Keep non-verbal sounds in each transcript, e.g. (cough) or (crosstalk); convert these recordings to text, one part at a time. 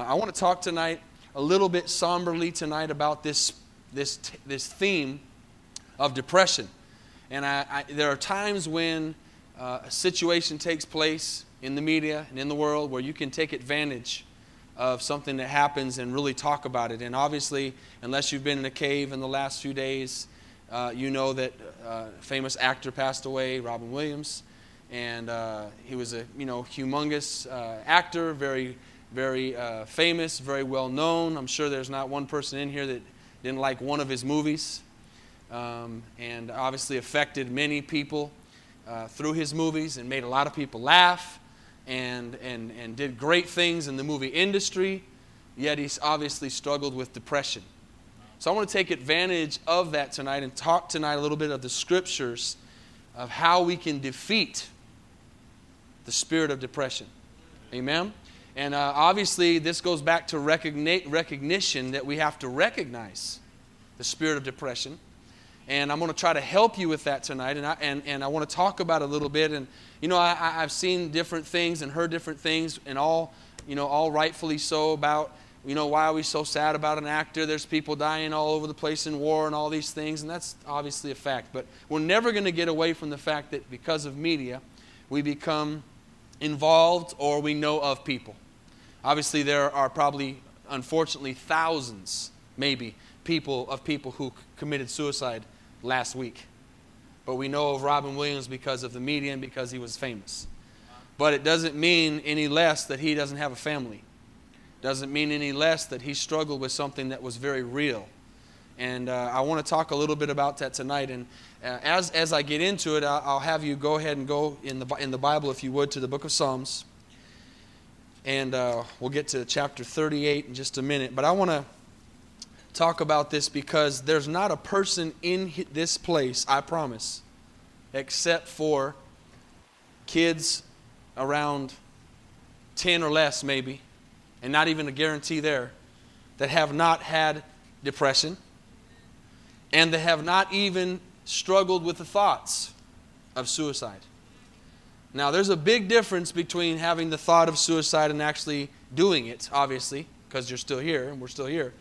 I want to talk tonight a little bit somberly tonight about this, this, this theme of depression. And I, I, there are times when uh, a situation takes place in the media and in the world where you can take advantage of something that happens and really talk about it. And obviously, unless you've been in a cave in the last few days, uh, you know that uh, famous actor passed away, Robin Williams. And uh, he was a you know humongous uh, actor, very very uh, famous, very well known. I'm sure there's not one person in here that didn't like one of his movies, um, and obviously affected many people uh, through his movies and made a lot of people laugh and, and, and did great things in the movie industry, yet he's obviously struggled with depression. So I want to take advantage of that tonight and talk tonight a little bit of the scriptures of how we can defeat the spirit of depression. Amen? And uh, obviously, this goes back to recogni- recognition that we have to recognize the spirit of depression. And I'm going to try to help you with that tonight. And I, and, and I want to talk about it a little bit. And, you know, I, I've seen different things and heard different things, and all, you know, all rightfully so about, you know, why are we so sad about an actor? There's people dying all over the place in war and all these things. And that's obviously a fact. But we're never going to get away from the fact that because of media, we become involved or we know of people. Obviously, there are probably, unfortunately, thousands, maybe, people of people who committed suicide last week. But we know of Robin Williams because of the media and because he was famous. But it doesn't mean any less that he doesn't have a family. Doesn't mean any less that he struggled with something that was very real. And uh, I want to talk a little bit about that tonight. And uh, as, as I get into it, I'll, I'll have you go ahead and go in the, in the Bible, if you would, to the book of Psalms and uh, we'll get to chapter 38 in just a minute. But I want to talk about this because there's not a person in this place, I promise, except for kids around 10 or less, maybe, and not even a guarantee there, that have not had depression and that have not even struggled with the thoughts of suicide. Now, there's a big difference between having the thought of suicide and actually doing it, obviously, because you're still here and we're still here.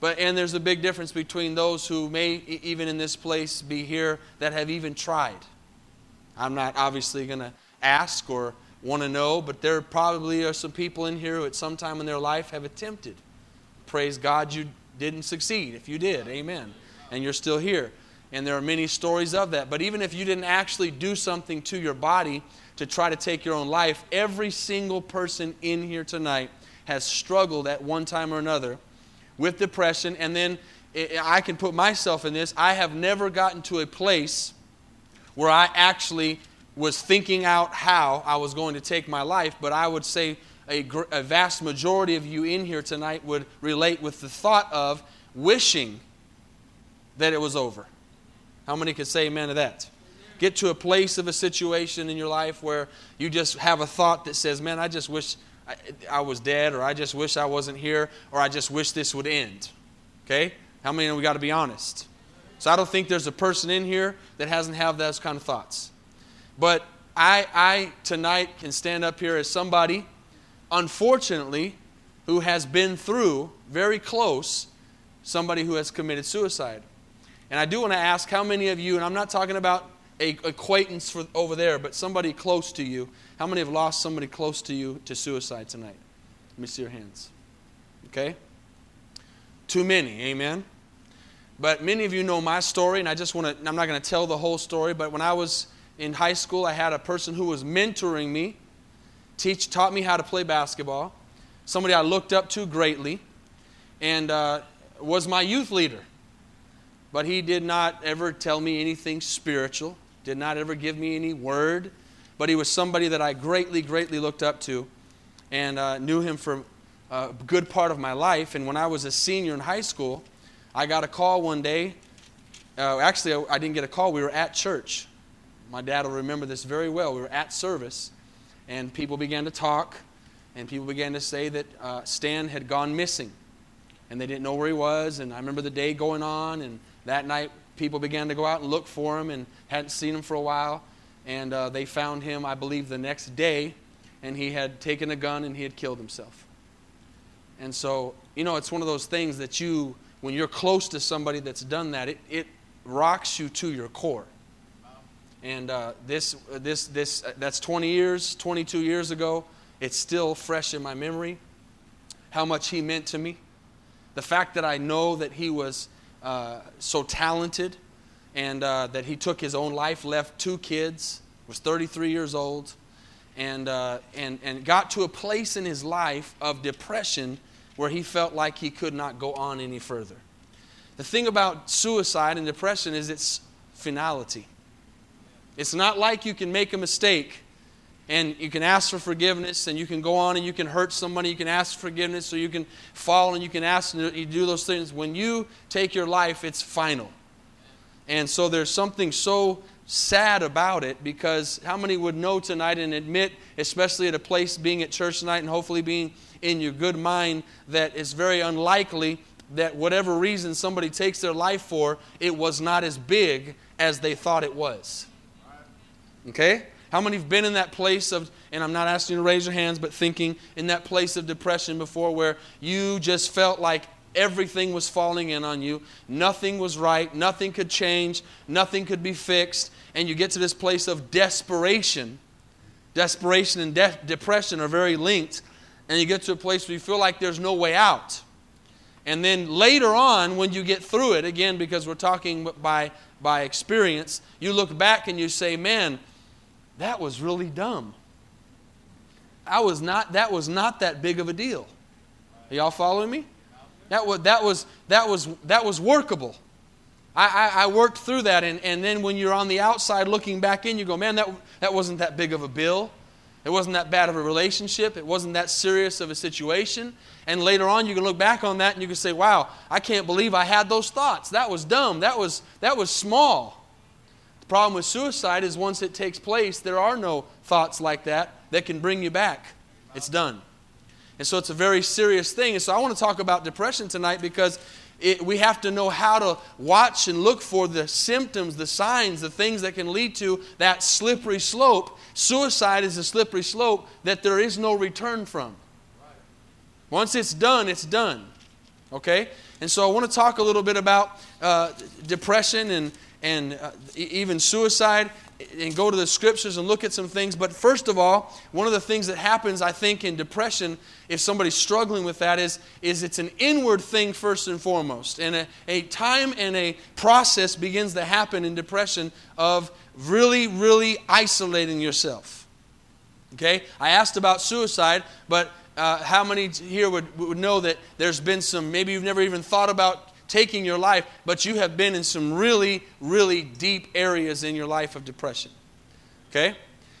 But, and there's a big difference between those who may, even in this place, be here that have even tried. I'm not obviously going to ask or want to know, but there probably are some people in here who at some time in their life have attempted. Praise God you didn't succeed. If you did, amen. And you're still here. And there are many stories of that. But even if you didn't actually do something to your body, to try to take your own life, every single person in here tonight has struggled at one time or another with depression. And then I can put myself in this. I have never gotten to a place where I actually was thinking out how I was going to take my life, but I would say a, a vast majority of you in here tonight would relate with the thought of wishing that it was over. How many could say amen to that? get to a place of a situation in your life where you just have a thought that says, Man, I just wish I, I was dead, or I just wish I wasn't here, or I just wish this would end. Okay? How many of we got to be honest? So I don't think there's a person in here that hasn't have those kind of thoughts. But I, I tonight can stand up here as somebody, unfortunately, who has been through very close somebody who has committed suicide. And I do want to ask how many of you, and I'm not talking about a acquaintance for, over there, but somebody close to you. How many have lost somebody close to you to suicide tonight? Let me see your hands. Okay? Too many, amen? But many of you know my story, and I just want to, I'm not going to tell the whole story, but when I was in high school, I had a person who was mentoring me, teach, taught me how to play basketball, somebody I looked up to greatly, and uh, was my youth leader. But he did not ever tell me anything spiritual did not ever give me any word, but he was somebody that I greatly, greatly looked up to and uh, knew him for a good part of my life. And when I was a senior in high school, I got a call one day. Uh, actually, I didn't get a call. We were at church. My dad will remember this very well. We were at service, and people began to talk, and people began to say that uh, Stan had gone missing, and they didn't know where he was. And I remember the day going on, and that night people began to go out and look for him and hadn't seen him for a while. And uh, they found him, I believe, the next day, and he had taken a gun and he had killed himself. And so, you know, it's one of those things that you, when you're close to somebody that's done that, it, it rocks you to your core. And uh, this, this, this, uh, that's 20 years, 22 years ago. It's still fresh in my memory how much he meant to me. The fact that I know that he was uh, so talented and uh, that he took his own life, left two kids, was 33 years old, and, uh, and, and got to a place in his life of depression where he felt like he could not go on any further. The thing about suicide and depression is its finality. It's not like you can make a mistake and you can ask for forgiveness and you can go on and you can hurt somebody. You can ask forgiveness or you can fall and you can ask and you do those things. When you take your life it's final. And so there's something so sad about it because how many would know tonight and admit especially at a place being at church tonight and hopefully being in your good mind that it's very unlikely that whatever reason somebody takes their life for it was not as big as they thought it was. Okay how many have been in that place of, and I'm not asking you to raise your hands, but thinking in that place of depression before where you just felt like everything was falling in on you, nothing was right, nothing could change, nothing could be fixed, and you get to this place of desperation. Desperation and de- depression are very linked, and you get to a place where you feel like there's no way out. And then later on, when you get through it, again, because we're talking by, by experience, you look back and you say, man, that was really dumb. I was not, that was not that big of a deal. Are y'all following me? That was, that was, that was, that was workable. I, I, I, worked through that, and, and then when you're on the outside looking back in, you go, man, that, that wasn't that big of a bill. It wasn't that bad of a relationship. It wasn't that serious of a situation. And later on, you can look back on that and you can say, wow, I can't believe I had those thoughts. That was dumb. That was, that was small problem with suicide is once it takes place, there are no thoughts like that that can bring you back. It's done. And so it's a very serious thing. And so I want to talk about depression tonight because it, we have to know how to watch and look for the symptoms, the signs, the things that can lead to that slippery slope. Suicide is a slippery slope that there is no return from. Once it's done, it's done. Okay? And so I want to talk a little bit about uh, depression and, and uh, even suicide and go to the scriptures and look at some things. But first of all, one of the things that happens, I think, in depression, if somebody's struggling with that, is, is it's an inward thing first and foremost. And a, a time and a process begins to happen in depression of really, really isolating yourself. Okay? I asked about suicide, but uh, how many here would, would know that there's been some, maybe you've never even thought about taking your life, but you have been in some really, really deep areas in your life of depression. Okay?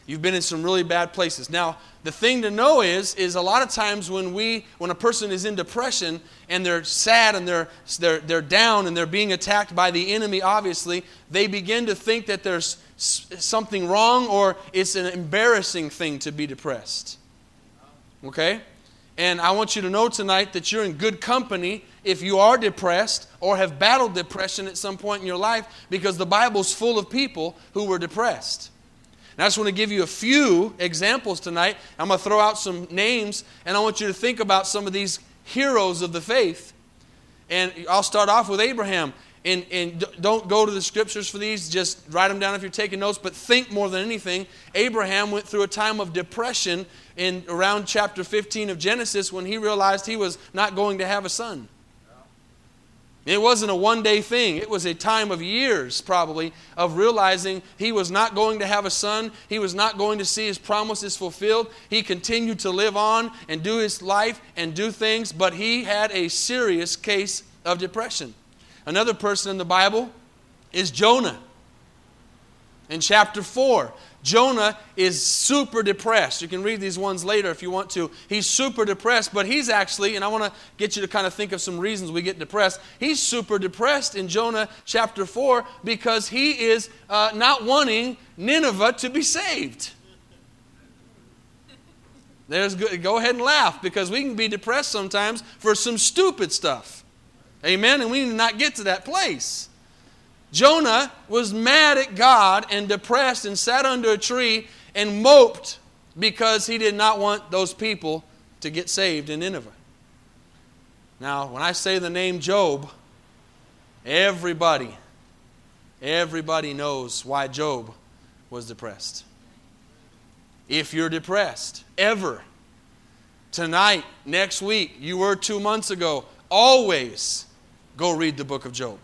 You've been in some really bad places. Now, the thing to know is, is a lot of times when we, when a person is in depression and they're sad and they're, they're, they're down and they're being attacked by the enemy, obviously, they begin to think that there's something wrong or it's an embarrassing thing to be depressed. Okay? And I want you to know tonight that you're in good company if you are depressed or have battled depression at some point in your life because the Bible's full of people who were depressed. And I just want to give you a few examples tonight. I'm going to throw out some names and I want you to think about some of these heroes of the faith. And I'll start off with Abraham. And, and don't go to the scriptures for these, just write them down if you're taking notes, but think more than anything. Abraham went through a time of depression in around chapter 15 of Genesis when he realized he was not going to have a son. It wasn't a one day thing. It was a time of years, probably, of realizing he was not going to have a son. He was not going to see his promises fulfilled. He continued to live on and do his life and do things, but he had a serious case of depression. Another person in the Bible is Jonah. In chapter 4, Jonah is super depressed. You can read these ones later if you want to. He's super depressed, but he's actually, and I want to get you to kind of think of some reasons we get depressed. He's super depressed in Jonah chapter 4 because he is uh, not wanting Nineveh to be saved. There's good. Go ahead and laugh because we can be depressed sometimes for some stupid stuff. Amen? And we need to not get to that place. Jonah was mad at God and depressed and sat under a tree and moped because he did not want those people to get saved in Nineveh. Now, when I say the name Job, everybody, everybody knows why Job was depressed. If you're depressed, ever, tonight, next week, you were two months ago, always go read the book of Job.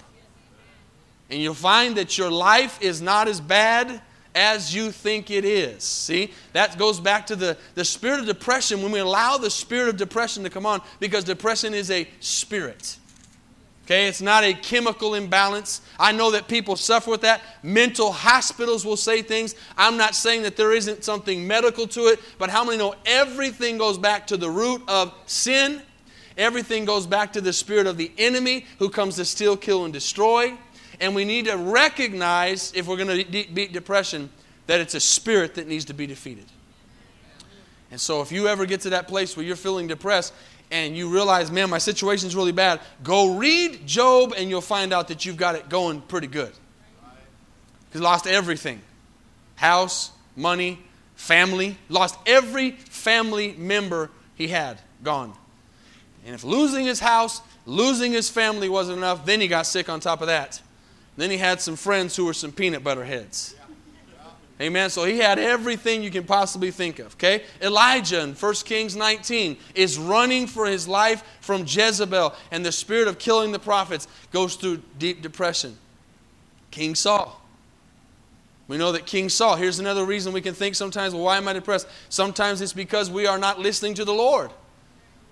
And you'll find that your life is not as bad as you think it is. See, that goes back to the, the spirit of depression when we allow the spirit of depression to come on, because depression is a spirit. Okay, it's not a chemical imbalance. I know that people suffer with that. Mental hospitals will say things. I'm not saying that there isn't something medical to it, but how many know everything goes back to the root of sin? Everything goes back to the spirit of the enemy who comes to steal, kill, and destroy. And we need to recognize, if we're going to de- beat depression, that it's a spirit that needs to be defeated. And so, if you ever get to that place where you're feeling depressed, and you realize, man, my situation's really bad, go read Job and you'll find out that you've got it going pretty good. He lost everything house, money, family, lost every family member he had, gone. And if losing his house, losing his family wasn't enough, then he got sick on top of that. Then he had some friends who were some peanut butter heads. Amen. So he had everything you can possibly think of. Okay? Elijah in 1 Kings 19 is running for his life from Jezebel, and the spirit of killing the prophets goes through deep depression. King Saul. We know that King Saul, here's another reason we can think sometimes, well, why am I depressed? Sometimes it's because we are not listening to the Lord.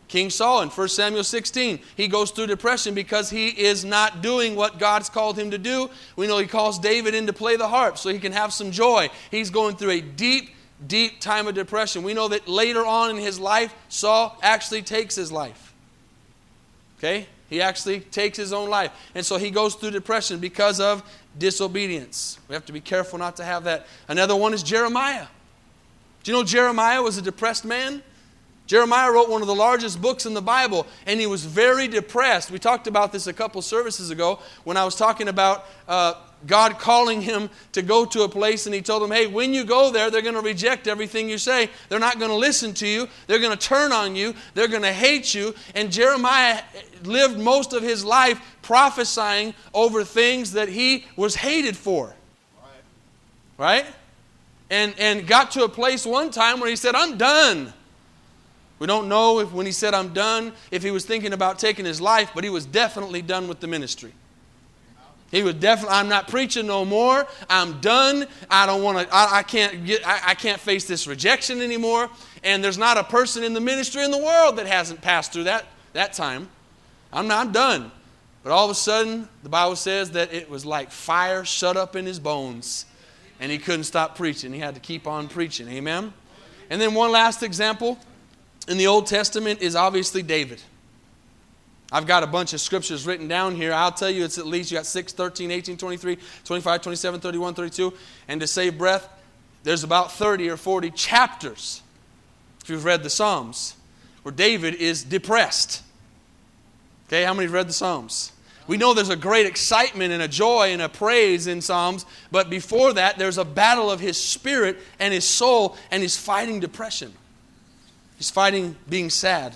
King Saul in 1 Samuel 16, he goes through depression because he is not doing what God's called him to do. We know he calls David in to play the harp so he can have some joy. He's going through a deep, deep time of depression. We know that later on in his life, Saul actually takes his life. Okay? He actually takes his own life. And so he goes through depression because of disobedience. We have to be careful not to have that. Another one is Jeremiah. Do you know Jeremiah was a depressed man? Jeremiah wrote one of the largest books in the Bible, and he was very depressed. We talked about this a couple services ago when I was talking about uh, God calling him to go to a place, and he told him, Hey, when you go there, they're going to reject everything you say. They're not going to listen to you. They're going to turn on you. They're going to hate you. And Jeremiah lived most of his life prophesying over things that he was hated for. Right? And, and got to a place one time where he said, I'm done. We don't know if when he said, I'm done, if he was thinking about taking his life, but he was definitely done with the ministry. He was definitely, I'm not preaching no more. I'm done. I don't want to, I, I, can't get, I, I can't face this rejection anymore. And there's not a person in the ministry in the world that hasn't passed through that, that time. I'm not I'm done. But all of a sudden, the Bible says that it was like fire shut up in his bones. And he couldn't stop preaching. He had to keep on preaching. Amen? And then one last example in the Old Testament is obviously David. I've got a bunch of scriptures written down here. I'll tell you it's at least you got 6, 13, 18, 23, 25, 27, 31, 32. And to save breath, there's about 30 or 40 chapters, if you've read the Psalms, where David is depressed. Okay, how many have read the Psalms? We know there's a great excitement and a joy and a praise in Psalms, but before that, there's a battle of his spirit and his soul, and he's fighting depression. He's fighting being sad.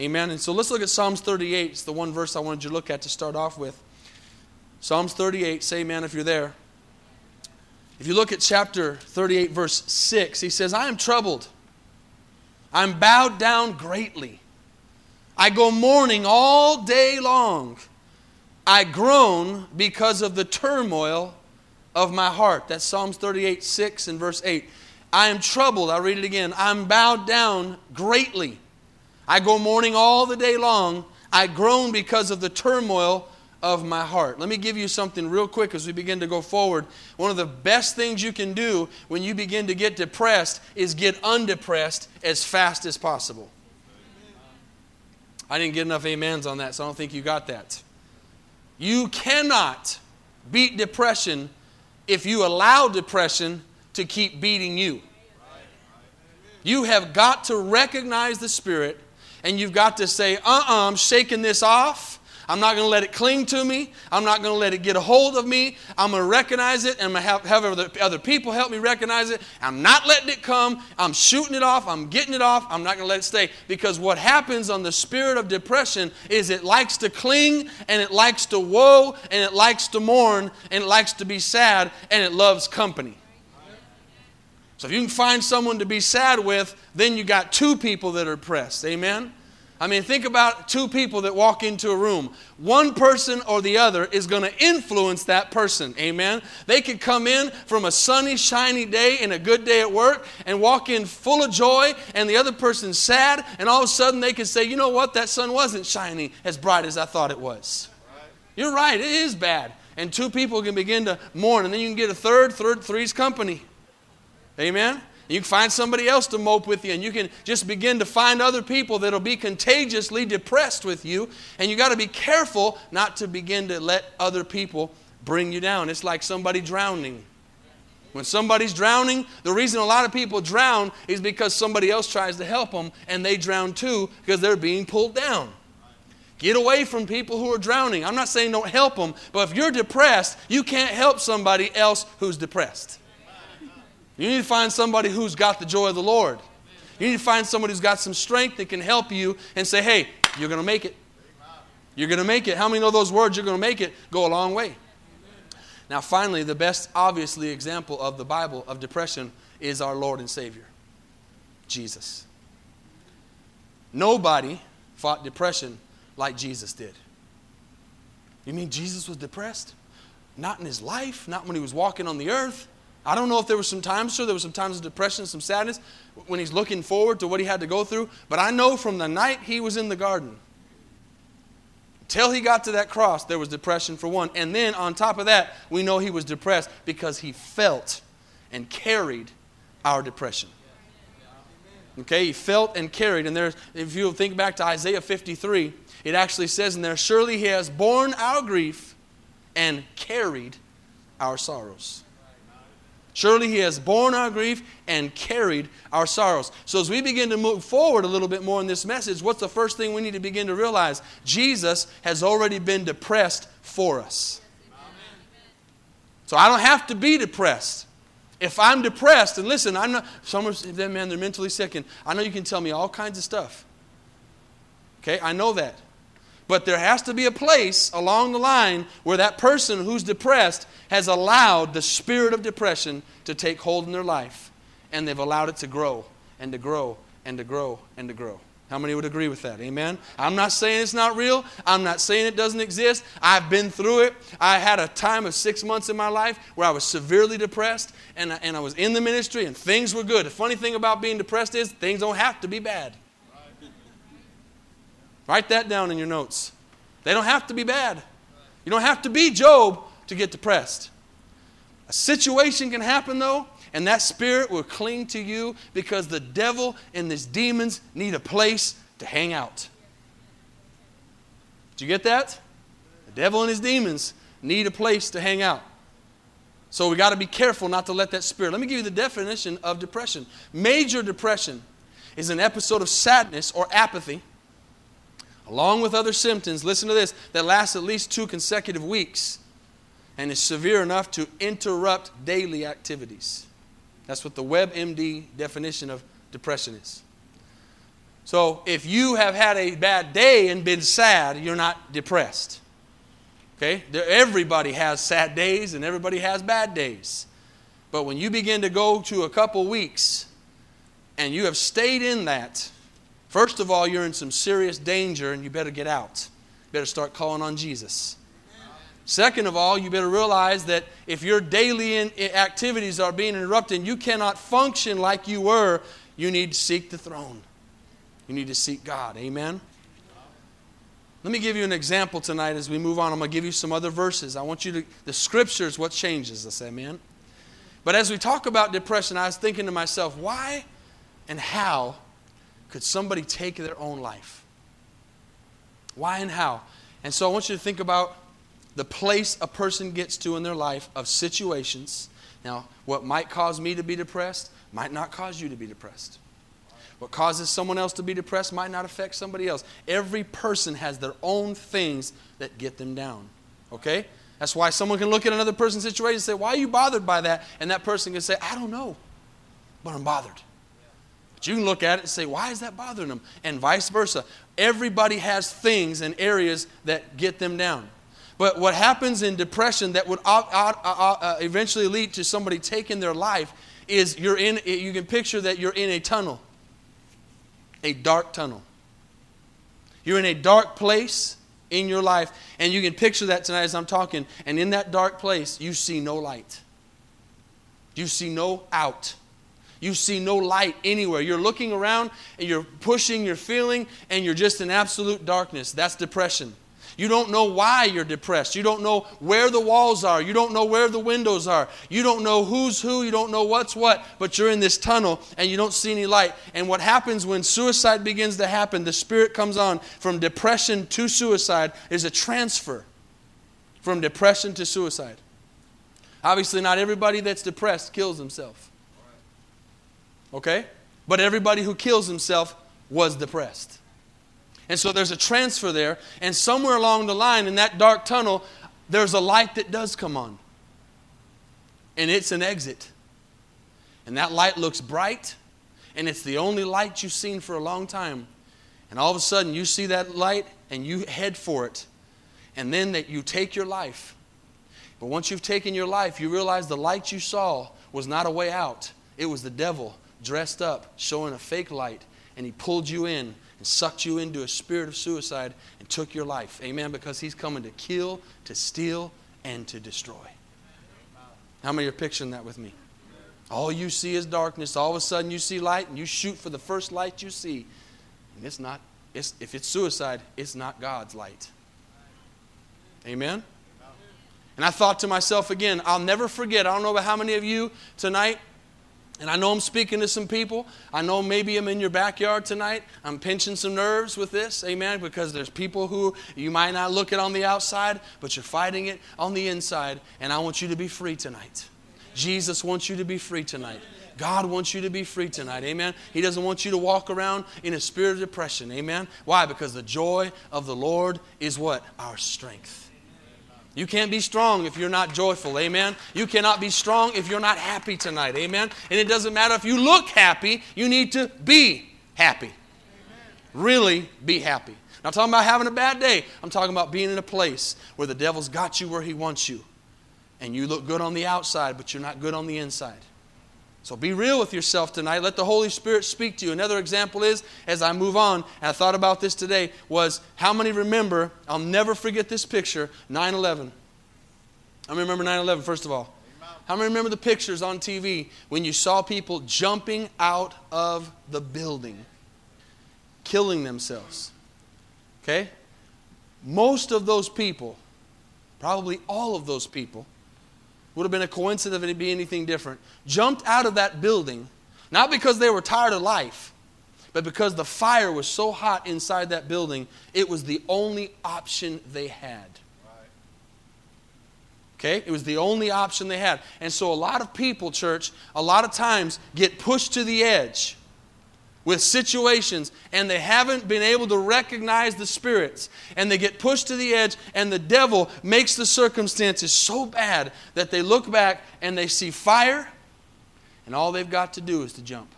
Amen. And so let's look at Psalms 38. It's the one verse I wanted you to look at to start off with. Psalms 38, say amen if you're there. If you look at chapter 38, verse 6, he says, I am troubled. I'm bowed down greatly. I go mourning all day long. I groan because of the turmoil of my heart. That's Psalms 38, 6 and verse 8. I am troubled. I'll read it again. I'm bowed down greatly. I go mourning all the day long. I groan because of the turmoil of my heart. Let me give you something real quick as we begin to go forward. One of the best things you can do when you begin to get depressed is get undepressed as fast as possible. I didn't get enough amens on that, so I don't think you got that. You cannot beat depression if you allow depression to keep beating you. You have got to recognize the Spirit and you've got to say, uh uh-uh, uh, i am shaking this off. I'm not going to let it cling to me. I'm not going to let it get a hold of me. I'm going to recognize it and I'm going to have, have other, other people help me recognize it. I'm not letting it come. I'm shooting it off. I'm getting it off. I'm not going to let it stay. Because what happens on the spirit of depression is it likes to cling and it likes to woe and it likes to mourn and it likes to be sad and it loves company. So if you can find someone to be sad with, then you got two people that are depressed. Amen? I mean, think about two people that walk into a room. One person or the other is going to influence that person. Amen. They could come in from a sunny, shiny day and a good day at work and walk in full of joy, and the other person's sad, and all of a sudden they could say, you know what, that sun wasn't shining as bright as I thought it was. You're right, it is bad. And two people can begin to mourn, and then you can get a third, third, three's company. Amen? You can find somebody else to mope with you, and you can just begin to find other people that'll be contagiously depressed with you. And you got to be careful not to begin to let other people bring you down. It's like somebody drowning. When somebody's drowning, the reason a lot of people drown is because somebody else tries to help them, and they drown too because they're being pulled down. Get away from people who are drowning. I'm not saying don't help them, but if you're depressed, you can't help somebody else who's depressed. You need to find somebody who's got the joy of the Lord. You need to find somebody who's got some strength that can help you and say, hey, you're going to make it. You're going to make it. How many know those words, you're going to make it, go a long way? Now, finally, the best, obviously, example of the Bible of depression is our Lord and Savior, Jesus. Nobody fought depression like Jesus did. You mean Jesus was depressed? Not in his life, not when he was walking on the earth. I don't know if there were some times, sure, there were some times of depression, some sadness when he's looking forward to what he had to go through. But I know from the night he was in the garden till he got to that cross, there was depression for one. And then on top of that, we know he was depressed because he felt and carried our depression. Okay, he felt and carried. And there's, if you think back to Isaiah 53, it actually says in there, Surely he has borne our grief and carried our sorrows. Surely he has borne our grief and carried our sorrows. So, as we begin to move forward a little bit more in this message, what's the first thing we need to begin to realize? Jesus has already been depressed for us. So, I don't have to be depressed. If I'm depressed, and listen, I'm not, some of them, man, they're mentally sick, and I know you can tell me all kinds of stuff. Okay, I know that. But there has to be a place along the line where that person who's depressed has allowed the spirit of depression to take hold in their life. And they've allowed it to grow and to grow and to grow and to grow. How many would agree with that? Amen? I'm not saying it's not real. I'm not saying it doesn't exist. I've been through it. I had a time of six months in my life where I was severely depressed and I, and I was in the ministry and things were good. The funny thing about being depressed is things don't have to be bad. Write that down in your notes. They don't have to be bad. You don't have to be Job to get depressed. A situation can happen, though, and that spirit will cling to you because the devil and his demons need a place to hang out. Did you get that? The devil and his demons need a place to hang out. So we got to be careful not to let that spirit. Let me give you the definition of depression. Major depression is an episode of sadness or apathy along with other symptoms, listen to this, that lasts at least two consecutive weeks and is severe enough to interrupt daily activities. That's what the WebMD definition of depression is. So if you have had a bad day and been sad, you're not depressed. Okay? Everybody has sad days and everybody has bad days. But when you begin to go to a couple weeks and you have stayed in that, First of all, you're in some serious danger and you better get out. You better start calling on Jesus. Second of all, you better realize that if your daily activities are being interrupted and you cannot function like you were, you need to seek the throne. You need to seek God. Amen? Let me give you an example tonight as we move on. I'm going to give you some other verses. I want you to, the scriptures, what changes us. Amen? But as we talk about depression, I was thinking to myself, why and how could somebody take their own life? Why and how? And so I want you to think about the place a person gets to in their life of situations. Now, what might cause me to be depressed might not cause you to be depressed. What causes someone else to be depressed might not affect somebody else. Every person has their own things that get them down. Okay? That's why someone can look at another person's situation and say, Why are you bothered by that? And that person can say, I don't know, but I'm bothered. You can look at it and say, Why is that bothering them? And vice versa. Everybody has things and areas that get them down. But what happens in depression that would uh, eventually lead to somebody taking their life is you're in, you can picture that you're in a tunnel, a dark tunnel. You're in a dark place in your life, and you can picture that tonight as I'm talking. And in that dark place, you see no light. You see no out. You see no light anywhere. You're looking around and you're pushing, you're feeling, and you're just in absolute darkness. That's depression. You don't know why you're depressed. You don't know where the walls are. You don't know where the windows are. You don't know who's who. You don't know what's what, but you're in this tunnel and you don't see any light. And what happens when suicide begins to happen, the spirit comes on from depression to suicide, is a transfer from depression to suicide. Obviously, not everybody that's depressed kills himself. Okay? But everybody who kills himself was depressed. And so there's a transfer there, and somewhere along the line in that dark tunnel, there's a light that does come on. And it's an exit. And that light looks bright, and it's the only light you've seen for a long time. And all of a sudden, you see that light and you head for it. And then that you take your life. But once you've taken your life, you realize the light you saw was not a way out, it was the devil dressed up, showing a fake light, and he pulled you in and sucked you into a spirit of suicide and took your life. Amen. Because he's coming to kill, to steal, and to destroy. How many are picturing that with me? All you see is darkness. All of a sudden you see light and you shoot for the first light you see. And it's not, it's, if it's suicide, it's not God's light. Amen? And I thought to myself again, I'll never forget. I don't know about how many of you tonight and I know I'm speaking to some people. I know maybe I'm in your backyard tonight. I'm pinching some nerves with this, amen, because there's people who you might not look at on the outside, but you're fighting it on the inside. And I want you to be free tonight. Jesus wants you to be free tonight. God wants you to be free tonight. Amen. He doesn't want you to walk around in a spirit of depression. Amen. Why? Because the joy of the Lord is what? Our strength. You can't be strong if you're not joyful. Amen. You cannot be strong if you're not happy tonight. Amen. And it doesn't matter if you look happy, you need to be happy. Really be happy. Not talking about having a bad day. I'm talking about being in a place where the devil's got you where he wants you. And you look good on the outside, but you're not good on the inside. So be real with yourself tonight. Let the Holy Spirit speak to you. Another example is, as I move on, and I thought about this today, was how many remember, I'll never forget this picture, 9 11. I remember 9 11, first of all. How many remember the pictures on TV when you saw people jumping out of the building, killing themselves? Okay? Most of those people, probably all of those people, would have been a coincidence if it'd be anything different, jumped out of that building, not because they were tired of life, but because the fire was so hot inside that building, it was the only option they had. Okay? It was the only option they had. And so a lot of people, church, a lot of times get pushed to the edge with situations and they haven't been able to recognize the spirits and they get pushed to the edge and the devil makes the circumstances so bad that they look back and they see fire and all they've got to do is to jump.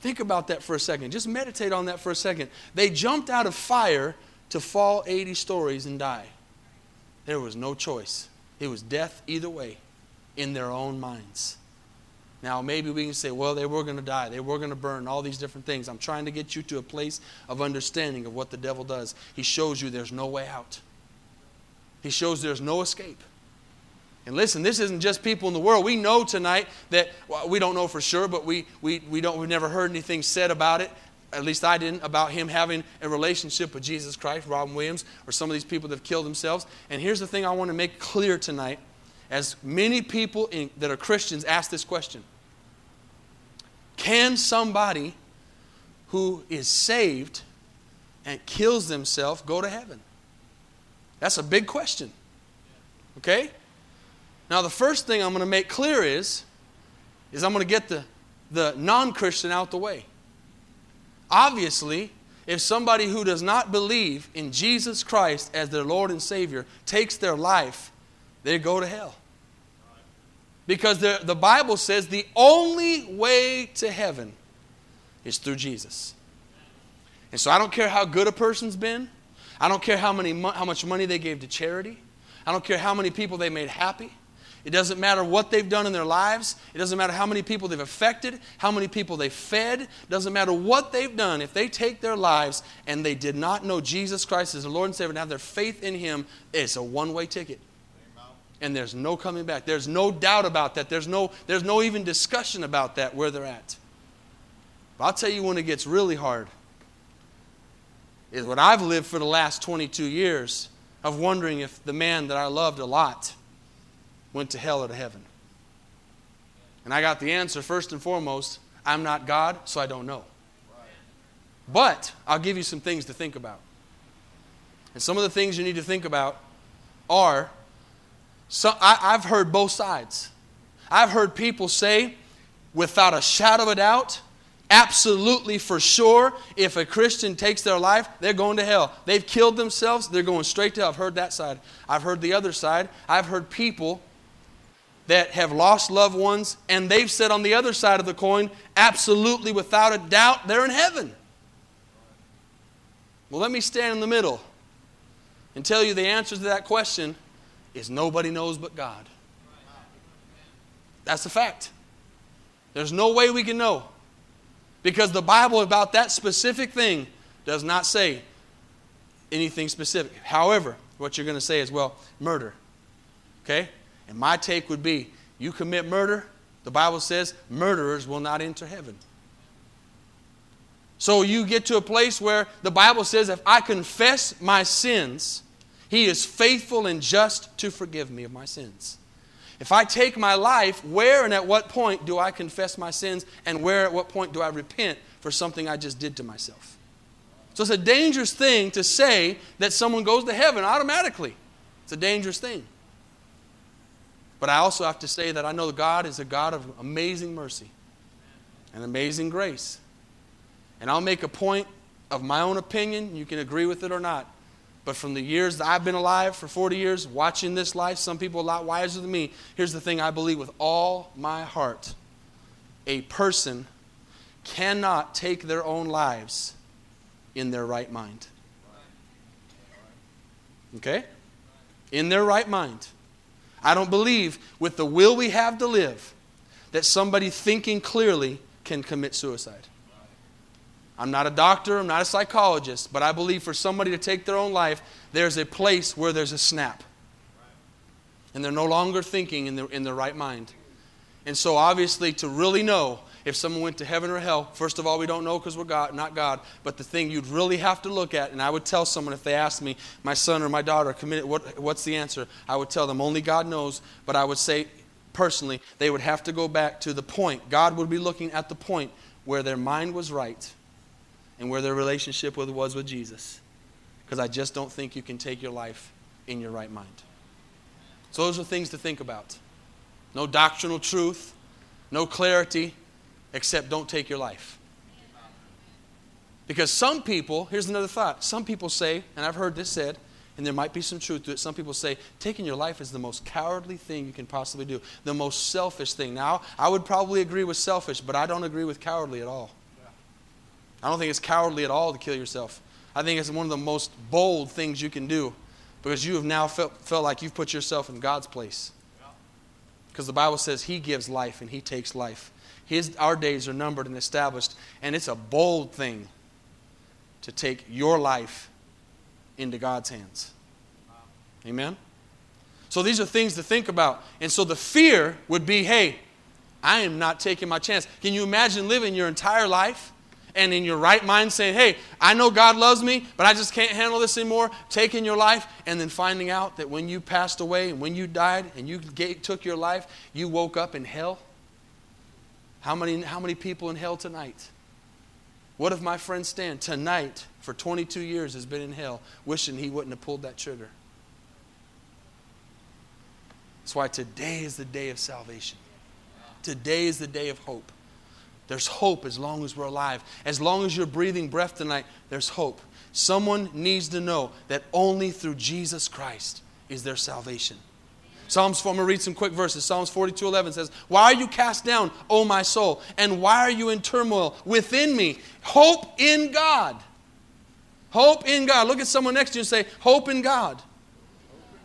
Think about that for a second. Just meditate on that for a second. They jumped out of fire to fall 80 stories and die. There was no choice. It was death either way in their own minds now, maybe we can say, well, they were going to die. They were going to burn, all these different things. I'm trying to get you to a place of understanding of what the devil does. He shows you there's no way out, he shows there's no escape. And listen, this isn't just people in the world. We know tonight that, well, we don't know for sure, but we, we, we don't, we've never heard anything said about it. At least I didn't, about him having a relationship with Jesus Christ, Robin Williams, or some of these people that have killed themselves. And here's the thing I want to make clear tonight as many people in, that are Christians ask this question Can somebody who is saved and kills themselves go to heaven? That's a big question. Okay? Now, the first thing I'm going to make clear is, is I'm going to get the, the non Christian out the way. obviously, if somebody who does not believe in Jesus Christ as their Lord and Savior takes their life, they go to hell. Because the, the Bible says the only way to heaven is through Jesus. And so I don't care how good a person's been. I don't care how, many, how much money they gave to charity. I don't care how many people they made happy. It doesn't matter what they've done in their lives. It doesn't matter how many people they've affected, how many people they fed. It doesn't matter what they've done. If they take their lives and they did not know Jesus Christ as the Lord and Savior and have their faith in Him, it's a one way ticket. And there's no coming back. There's no doubt about that. There's no, there's no even discussion about that where they're at. But I'll tell you when it gets really hard is what I've lived for the last 22 years of wondering if the man that I loved a lot went to hell or to heaven. And I got the answer first and foremost I'm not God, so I don't know. But I'll give you some things to think about. And some of the things you need to think about are so I, I've heard both sides. I've heard people say, without a shadow of a doubt, absolutely for sure, if a Christian takes their life, they're going to hell. They've killed themselves, they're going straight to hell. I've heard that side. I've heard the other side. I've heard people that have lost loved ones, and they've said on the other side of the coin, absolutely without a doubt, they're in heaven. Well, let me stand in the middle and tell you the answer to that question is nobody knows but God. That's a fact. There's no way we can know. Because the Bible about that specific thing does not say anything specific. However, what you're going to say is, well, murder. Okay? And my take would be you commit murder, the Bible says murderers will not enter heaven. So you get to a place where the Bible says if I confess my sins, he is faithful and just to forgive me of my sins. If I take my life, where and at what point do I confess my sins, and where at what point do I repent for something I just did to myself? So it's a dangerous thing to say that someone goes to heaven automatically. It's a dangerous thing. But I also have to say that I know God is a God of amazing mercy and amazing grace. And I'll make a point of my own opinion. You can agree with it or not. But from the years that I've been alive for 40 years, watching this life, some people a lot wiser than me, here's the thing I believe with all my heart a person cannot take their own lives in their right mind. Okay? In their right mind. I don't believe, with the will we have to live, that somebody thinking clearly can commit suicide. I'm not a doctor, I'm not a psychologist, but I believe for somebody to take their own life, there's a place where there's a snap. And they're no longer thinking in the, in the right mind. And so, obviously, to really know if someone went to heaven or hell, first of all, we don't know because we're God, not God. But the thing you'd really have to look at, and I would tell someone if they asked me, my son or my daughter committed, what, what's the answer? I would tell them only God knows. But I would say personally, they would have to go back to the point. God would be looking at the point where their mind was right and where their relationship with, was with Jesus. Because I just don't think you can take your life in your right mind. So those are things to think about. No doctrinal truth, no clarity, except don't take your life. Because some people, here's another thought. Some people say, and I've heard this said, and there might be some truth to it. Some people say taking your life is the most cowardly thing you can possibly do, the most selfish thing. Now, I would probably agree with selfish, but I don't agree with cowardly at all. I don't think it's cowardly at all to kill yourself. I think it's one of the most bold things you can do because you have now felt, felt like you've put yourself in God's place. Because the Bible says He gives life and He takes life. His, our days are numbered and established, and it's a bold thing to take your life into God's hands. Amen? So these are things to think about. And so the fear would be hey, I am not taking my chance. Can you imagine living your entire life and in your right mind saying, hey, I know God loves me, but I just can't handle this anymore, taking your life, and then finding out that when you passed away and when you died and you took your life, you woke up in hell? How many, how many people in hell tonight? What if my friend Stan tonight for 22 years has been in hell wishing he wouldn't have pulled that trigger? That's why today is the day of salvation. Today is the day of hope. There's hope as long as we're alive. As long as you're breathing breath tonight, there's hope. Someone needs to know that only through Jesus Christ is there salvation. Psalms, 4, I'm going to read some quick verses. Psalms 42 11 says, Why are you cast down, O my soul? And why are you in turmoil within me? Hope in God. Hope in God. Look at someone next to you and say, Hope in God.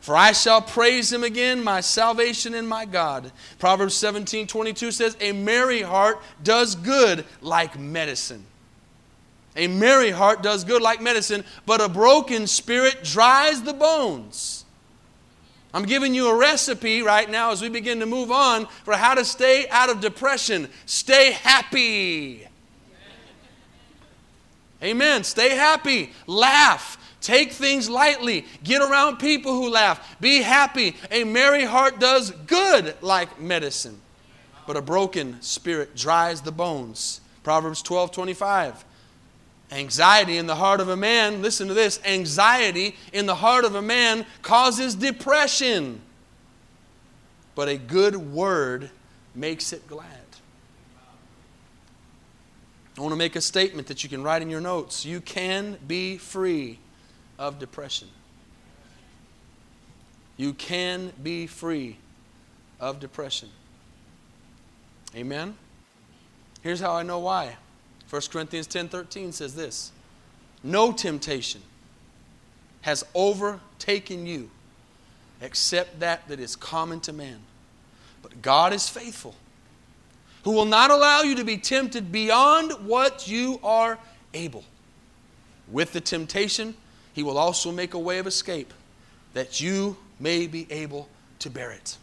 For I shall praise him again, my salvation and my God. Proverbs 17 22 says, A merry heart does good like medicine. A merry heart does good like medicine, but a broken spirit dries the bones. I'm giving you a recipe right now as we begin to move on for how to stay out of depression. Stay happy. Amen. Stay happy. Laugh. Take things lightly. Get around people who laugh. Be happy. A merry heart does good like medicine, but a broken spirit dries the bones. Proverbs 12 25. Anxiety in the heart of a man, listen to this anxiety in the heart of a man causes depression, but a good word makes it glad. I want to make a statement that you can write in your notes. You can be free of depression. You can be free of depression. Amen? Here's how I know why. 1 Corinthians 10:13 says this. No temptation has overtaken you except that that is common to man. But God is faithful, who will not allow you to be tempted beyond what you are able. With the temptation, he will also make a way of escape that you may be able to bear it.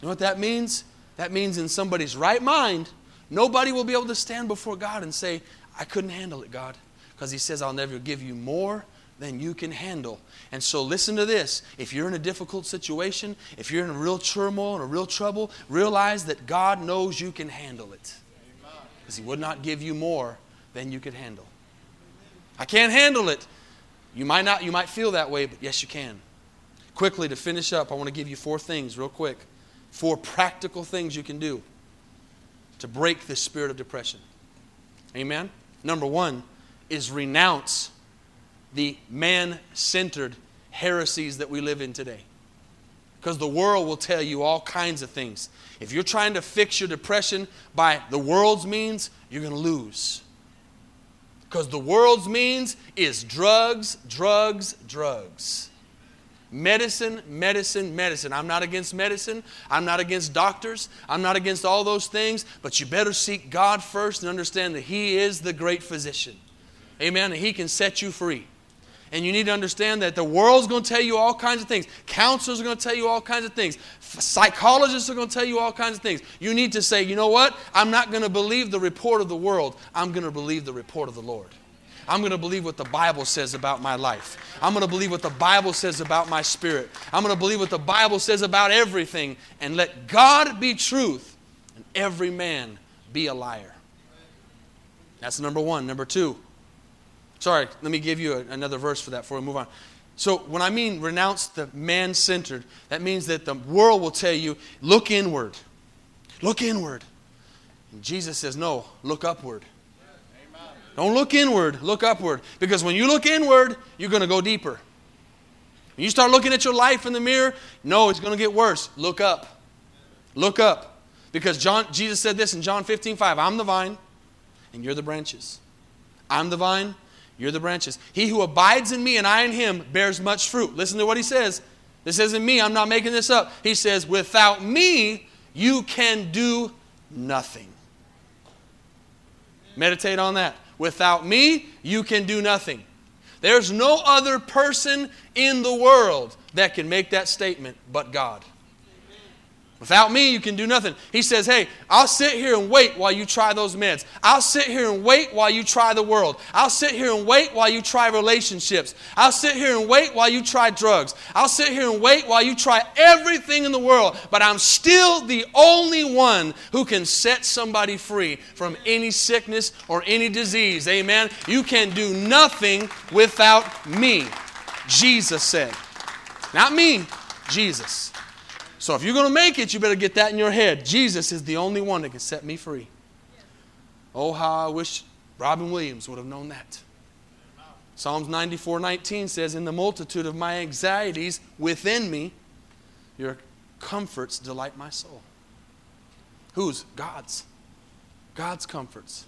You know what that means? That means in somebody's right mind, Nobody will be able to stand before God and say, I couldn't handle it, God. Because He says, I'll never give you more than you can handle. And so listen to this. If you're in a difficult situation, if you're in a real turmoil and a real trouble, realize that God knows you can handle it. Because He would not give you more than you could handle. I can't handle it. You might not, you might feel that way, but yes, you can. Quickly to finish up, I want to give you four things real quick. Four practical things you can do to break this spirit of depression. Amen? Number one is renounce the man centered heresies that we live in today. Because the world will tell you all kinds of things. If you're trying to fix your depression by the world's means, you're going to lose. Because the world's means is drugs, drugs, drugs. Medicine, medicine, medicine. I'm not against medicine. I'm not against doctors. I'm not against all those things, but you better seek God first and understand that He is the great physician. Amen. And He can set you free. And you need to understand that the world's going to tell you all kinds of things. Counselors are going to tell you all kinds of things. Psychologists are going to tell you all kinds of things. You need to say, you know what? I'm not going to believe the report of the world. I'm going to believe the report of the Lord. I'm going to believe what the Bible says about my life. I'm going to believe what the Bible says about my spirit. I'm going to believe what the Bible says about everything and let God be truth and every man be a liar. That's number one. Number two, sorry, let me give you a, another verse for that before we move on. So, when I mean renounce the man centered, that means that the world will tell you, look inward. Look inward. And Jesus says, no, look upward. Don't look inward, look upward. Because when you look inward, you're going to go deeper. When you start looking at your life in the mirror, no, it's going to get worse. Look up. Look up. Because John, Jesus said this in John 15, 5. I'm the vine, and you're the branches. I'm the vine, you're the branches. He who abides in me and I in him bears much fruit. Listen to what he says. This isn't me, I'm not making this up. He says, Without me, you can do nothing. Meditate on that. Without me, you can do nothing. There's no other person in the world that can make that statement but God. Without me, you can do nothing. He says, Hey, I'll sit here and wait while you try those meds. I'll sit here and wait while you try the world. I'll sit here and wait while you try relationships. I'll sit here and wait while you try drugs. I'll sit here and wait while you try everything in the world. But I'm still the only one who can set somebody free from any sickness or any disease. Amen. You can do nothing without me. Jesus said. Not me, Jesus. So if you're going to make it, you better get that in your head. Jesus is the only one that can set me free. Oh, how I wish Robin Williams would have known that. Psalms 94 19 says, In the multitude of my anxieties within me, your comforts delight my soul. Whose? God's. God's comforts.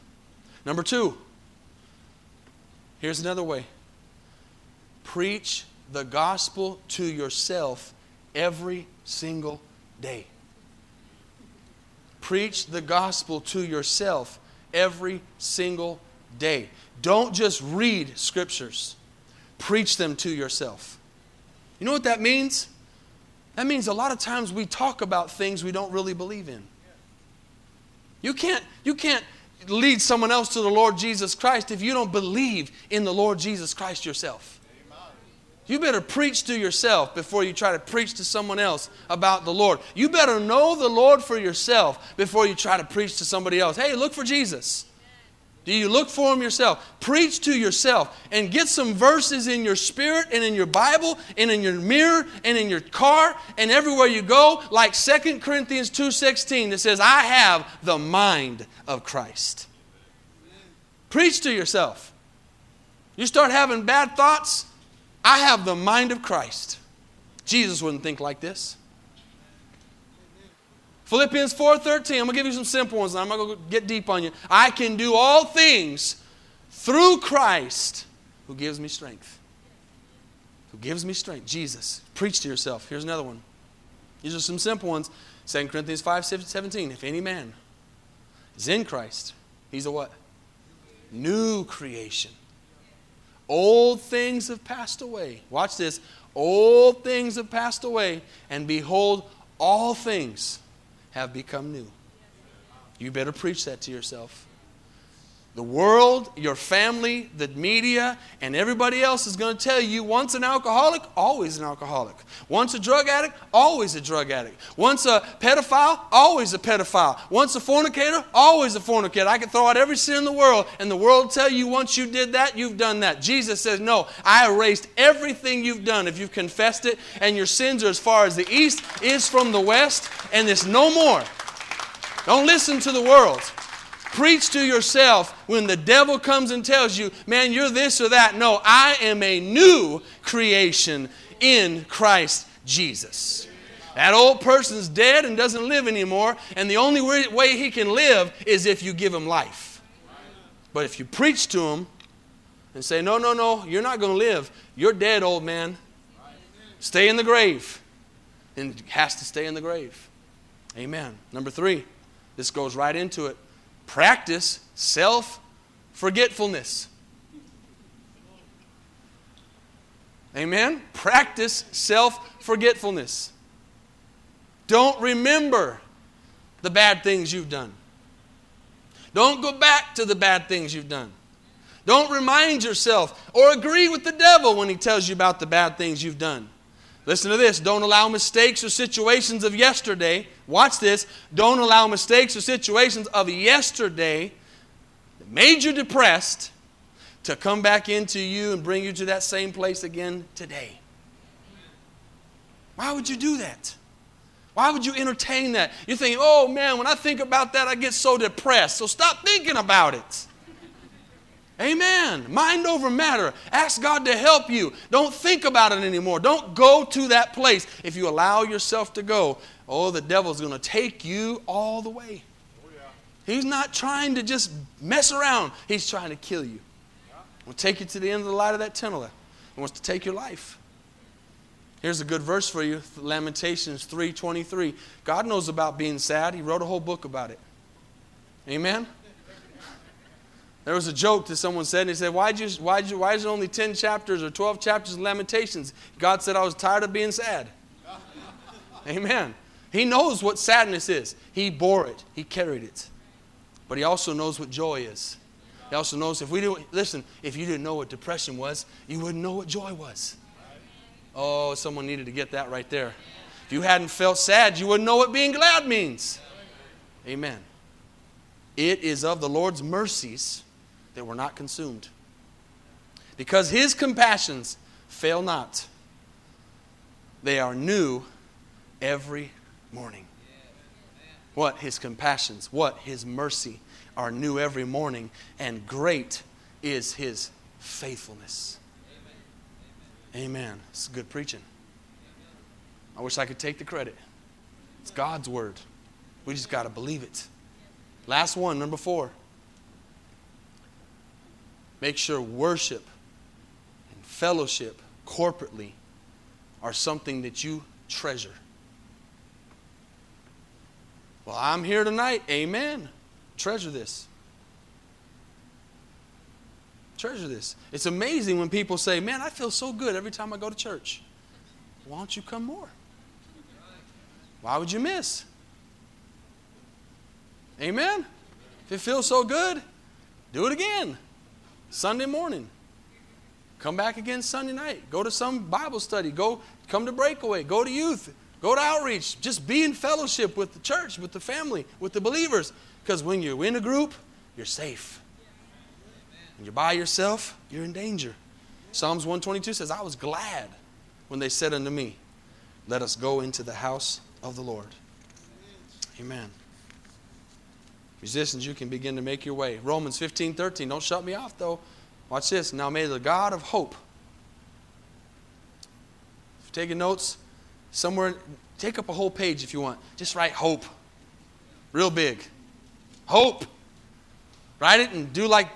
Number two, here's another way preach the gospel to yourself every single day. Preach the gospel to yourself every single day. Don't just read scriptures, preach them to yourself. You know what that means? That means a lot of times we talk about things we don't really believe in. You can't, you can't lead someone else to the Lord Jesus Christ if you don't believe in the Lord Jesus Christ yourself. You better preach to yourself before you try to preach to someone else about the Lord. You better know the Lord for yourself before you try to preach to somebody else. Hey, look for Jesus. Do you look for him yourself? Preach to yourself and get some verses in your spirit and in your Bible and in your mirror and in your car and everywhere you go, like 2 Corinthians 2:16 that says, I have the mind of Christ. Preach to yourself. You start having bad thoughts, I have the mind of Christ. Jesus wouldn't think like this. Philippians 4:13. I'm to give you some simple ones. I'm not to get deep on you. I can do all things through Christ who gives me strength. Who gives me strength? Jesus. Preach to yourself. Here's another one. These are some simple ones. 2 Corinthians 5 17. If any man is in Christ, he's a what? New creation. Old things have passed away. Watch this. Old things have passed away, and behold, all things have become new. You better preach that to yourself. The world, your family, the media, and everybody else is going to tell you once an alcoholic, always an alcoholic. Once a drug addict, always a drug addict. Once a pedophile, always a pedophile. Once a fornicator, always a fornicator. I can throw out every sin in the world, and the world will tell you once you did that, you've done that. Jesus says, No, I erased everything you've done if you've confessed it, and your sins are as far as the east is from the west, and there's no more. Don't listen to the world. Preach to yourself when the devil comes and tells you, man, you're this or that. No, I am a new creation in Christ Jesus. That old person's dead and doesn't live anymore, and the only way he can live is if you give him life. But if you preach to him and say, no, no, no, you're not going to live, you're dead, old man. Stay in the grave. And has to stay in the grave. Amen. Number three, this goes right into it. Practice self forgetfulness. Amen? Practice self forgetfulness. Don't remember the bad things you've done. Don't go back to the bad things you've done. Don't remind yourself or agree with the devil when he tells you about the bad things you've done. Listen to this. Don't allow mistakes or situations of yesterday. Watch this. Don't allow mistakes or situations of yesterday that made you depressed to come back into you and bring you to that same place again today. Why would you do that? Why would you entertain that? You're thinking, oh man, when I think about that, I get so depressed. So stop thinking about it. Amen. Mind over matter. Ask God to help you. Don't think about it anymore. Don't go to that place. If you allow yourself to go, oh, the devil's going to take you all the way. Oh, yeah. He's not trying to just mess around, he's trying to kill you. Yeah. Will take you to the end of the light of that tunnel. He wants to take your life. Here's a good verse for you, Lamentations 3:23. God knows about being sad. He wrote a whole book about it. Amen. There was a joke that someone said, and he said, why'd you, why'd you, why is it only 10 chapters or 12 chapters of Lamentations? God said, I was tired of being sad. (laughs) Amen. He knows what sadness is. He bore it, He carried it. But He also knows what joy is. He also knows if we didn't, listen, if you didn't know what depression was, you wouldn't know what joy was. Oh, someone needed to get that right there. If you hadn't felt sad, you wouldn't know what being glad means. Amen. It is of the Lord's mercies that were not consumed. Because his compassions fail not, they are new every morning. What? His compassions. What? His mercy. are new every morning, and great is his faithfulness. Amen. Amen. It's good preaching. I wish I could take the credit. It's God's word. We just got to believe it. Last one, number four. Make sure worship and fellowship corporately are something that you treasure. Well, I'm here tonight. Amen. Treasure this. Treasure this. It's amazing when people say, Man, I feel so good every time I go to church. Why don't you come more? Why would you miss? Amen? If it feels so good, do it again. Sunday morning. Come back again Sunday night. Go to some Bible study. Go come to breakaway. Go to youth. Go to outreach. Just be in fellowship with the church, with the family, with the believers. Because when you're in a group, you're safe. When you're by yourself, you're in danger. Psalms 122 says, I was glad when they said unto me, Let us go into the house of the Lord. Amen. Musicians, you can begin to make your way. Romans 15 13. Don't shut me off, though. Watch this. Now may the God of hope. If you're taking notes, somewhere, take up a whole page if you want. Just write hope. Real big. Hope. Write it and do like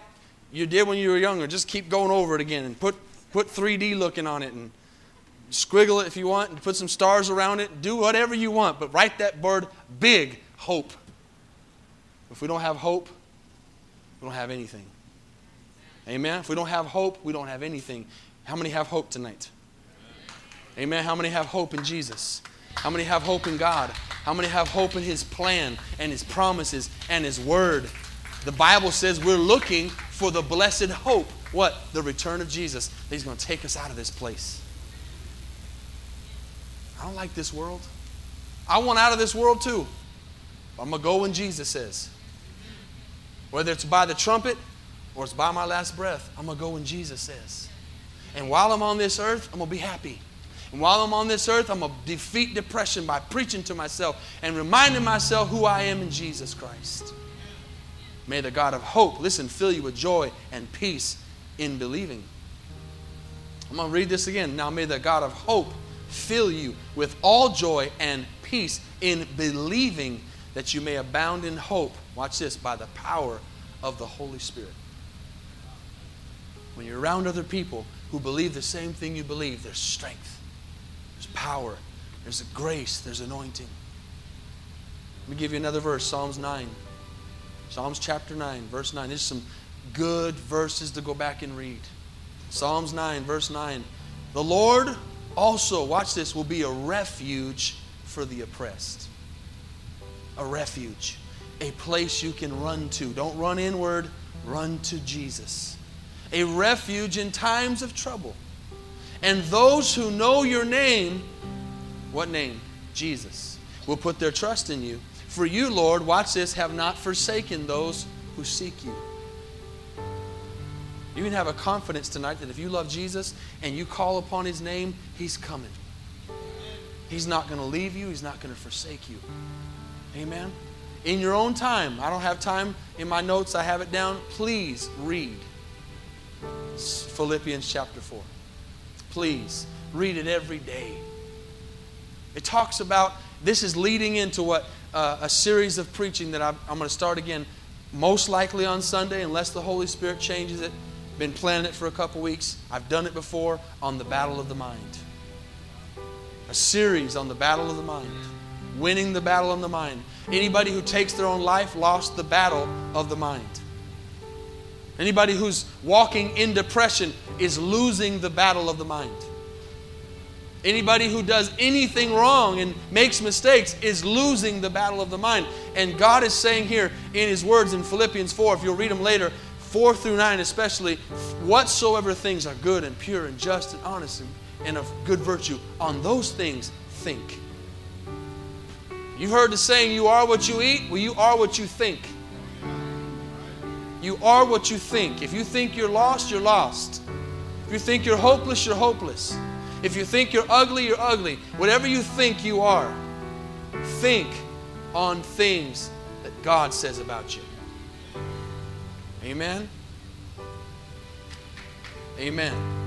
you did when you were younger. Just keep going over it again and put, put 3D looking on it and squiggle it if you want and put some stars around it. Do whatever you want, but write that word big hope. If we don't have hope, we don't have anything. Amen. If we don't have hope, we don't have anything. How many have hope tonight? Amen. How many have hope in Jesus? How many have hope in God? How many have hope in His plan and His promises and His word? The Bible says we're looking for the blessed hope. What? The return of Jesus. He's going to take us out of this place. I don't like this world. I want out of this world too. I'm going to go when Jesus says. Whether it's by the trumpet or it's by my last breath, I'm going to go when Jesus says. And while I'm on this earth, I'm going to be happy. And while I'm on this earth, I'm going to defeat depression by preaching to myself and reminding myself who I am in Jesus Christ. May the God of hope, listen, fill you with joy and peace in believing. I'm going to read this again. Now, may the God of hope fill you with all joy and peace in believing that you may abound in hope. Watch this by the power of the Holy Spirit. When you're around other people who believe the same thing you believe, there's strength, there's power, there's a grace, there's anointing. Let me give you another verse Psalms 9. Psalms chapter 9, verse 9. There's some good verses to go back and read. Psalms 9, verse 9. The Lord also, watch this, will be a refuge for the oppressed. A refuge. A place you can run to. Don't run inward, run to Jesus a refuge in times of trouble. And those who know your name, what name? Jesus, will put their trust in you. For you, Lord, watch this, have not forsaken those who seek you. You can have a confidence tonight that if you love Jesus and you call upon his name, he's coming. He's not going to leave you, he's not going to forsake you. Amen. In your own time, I don't have time in my notes, I have it down. Please read Philippians chapter 4. Please read it every day. It talks about, this is leading into what uh, a series of preaching that I'm, I'm going to start again, most likely on Sunday, unless the Holy Spirit changes it. Been planning it for a couple weeks. I've done it before on the battle of the mind. A series on the battle of the mind. Winning the battle of the mind. Anybody who takes their own life lost the battle of the mind. Anybody who's walking in depression is losing the battle of the mind. Anybody who does anything wrong and makes mistakes is losing the battle of the mind. And God is saying here in His words in Philippians 4, if you'll read them later, 4 through 9 especially, whatsoever things are good and pure and just and honest and, and of good virtue, on those things think. You've heard the saying, you are what you eat, well, you are what you think. You are what you think. If you think you're lost, you're lost. If you think you're hopeless, you're hopeless. If you think you're ugly, you're ugly. Whatever you think you are, think on things that God says about you. Amen. Amen.